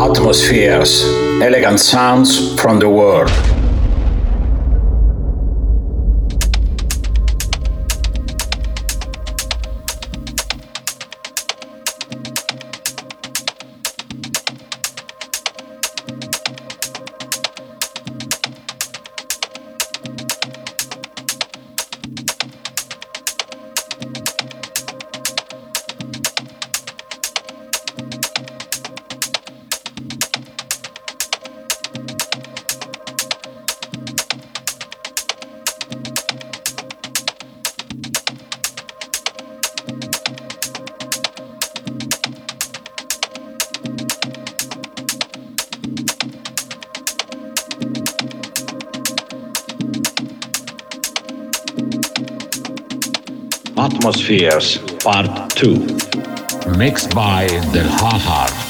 Atmospheres, elegant sounds from the world. Part 2. Mixed by The Lahar.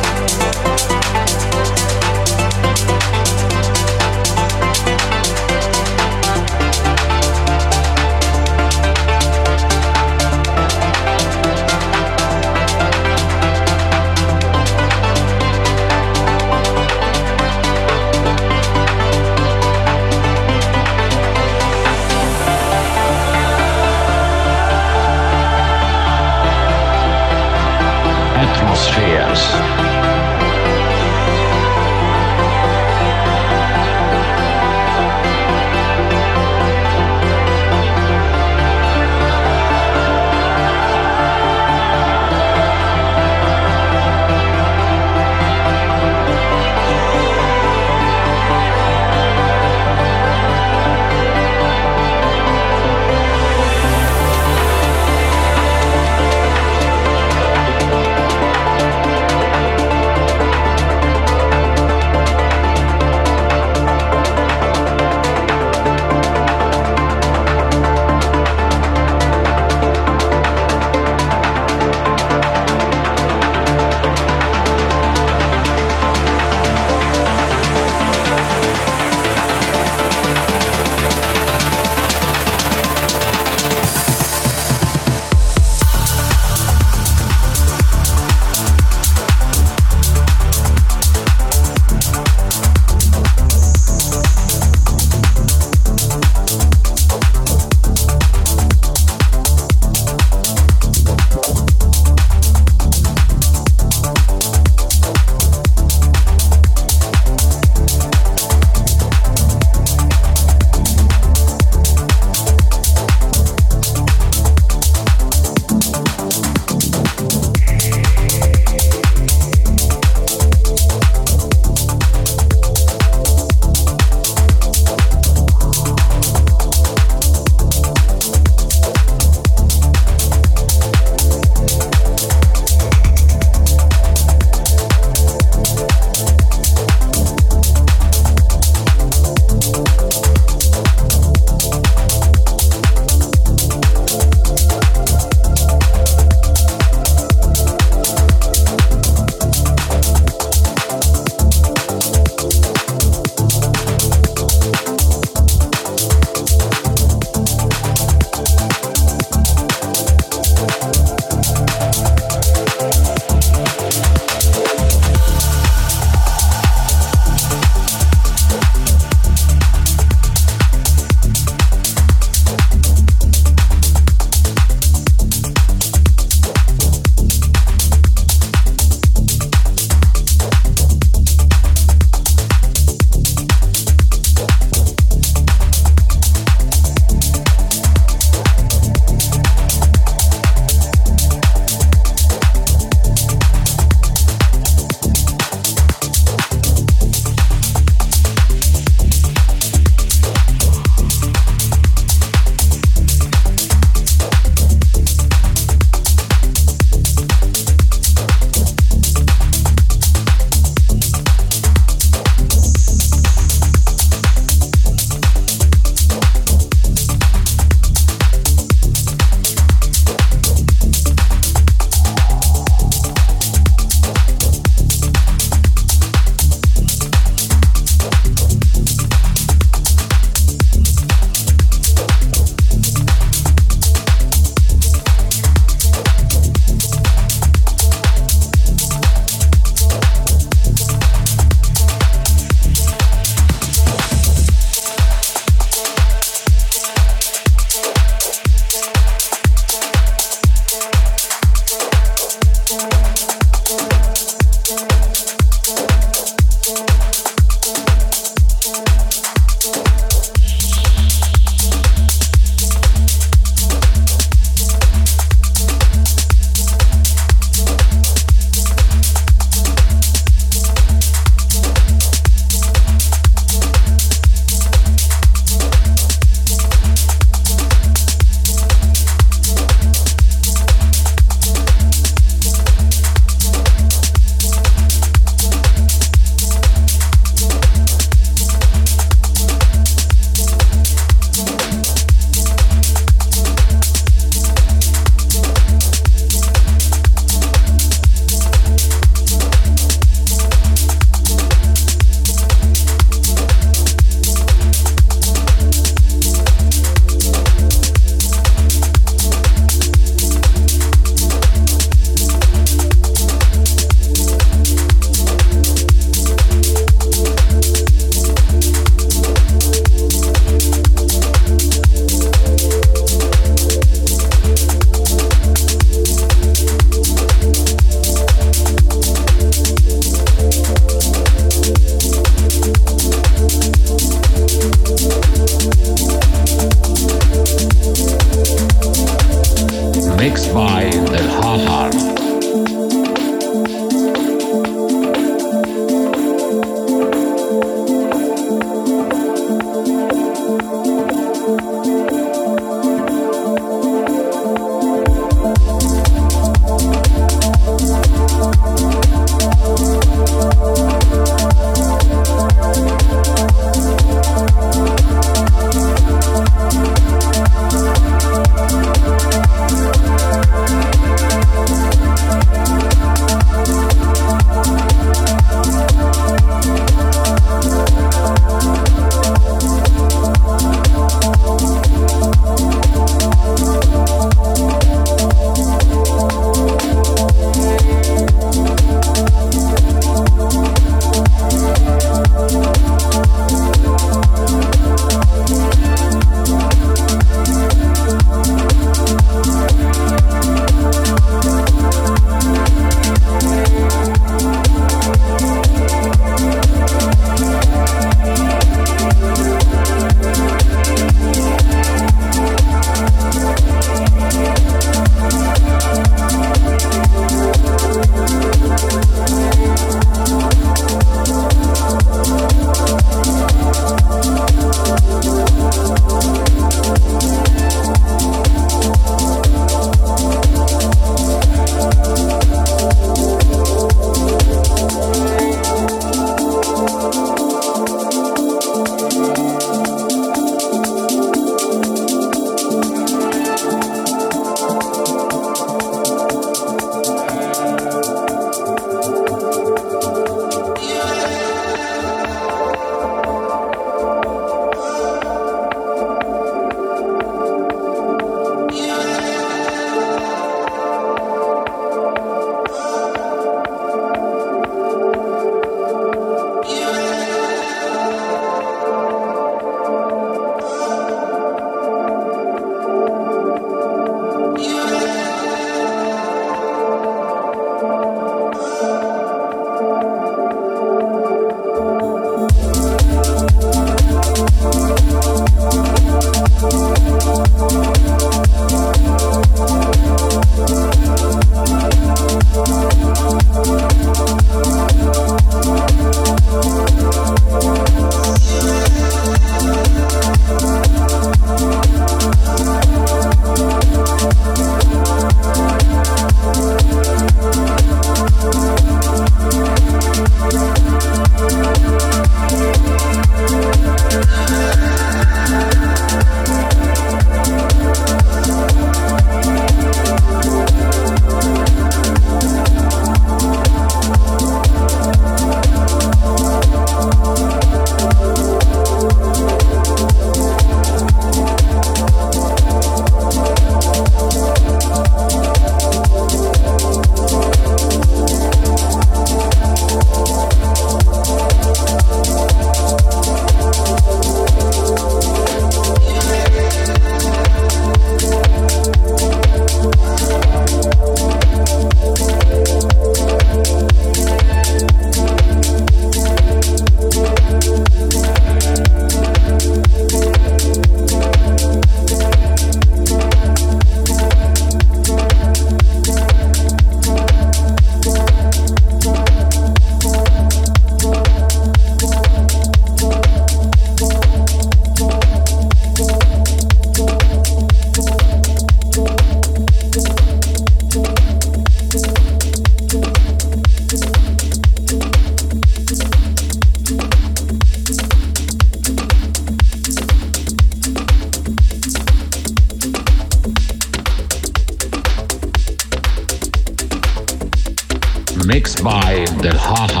By The Lahar.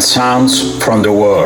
Elegant sounds from the world.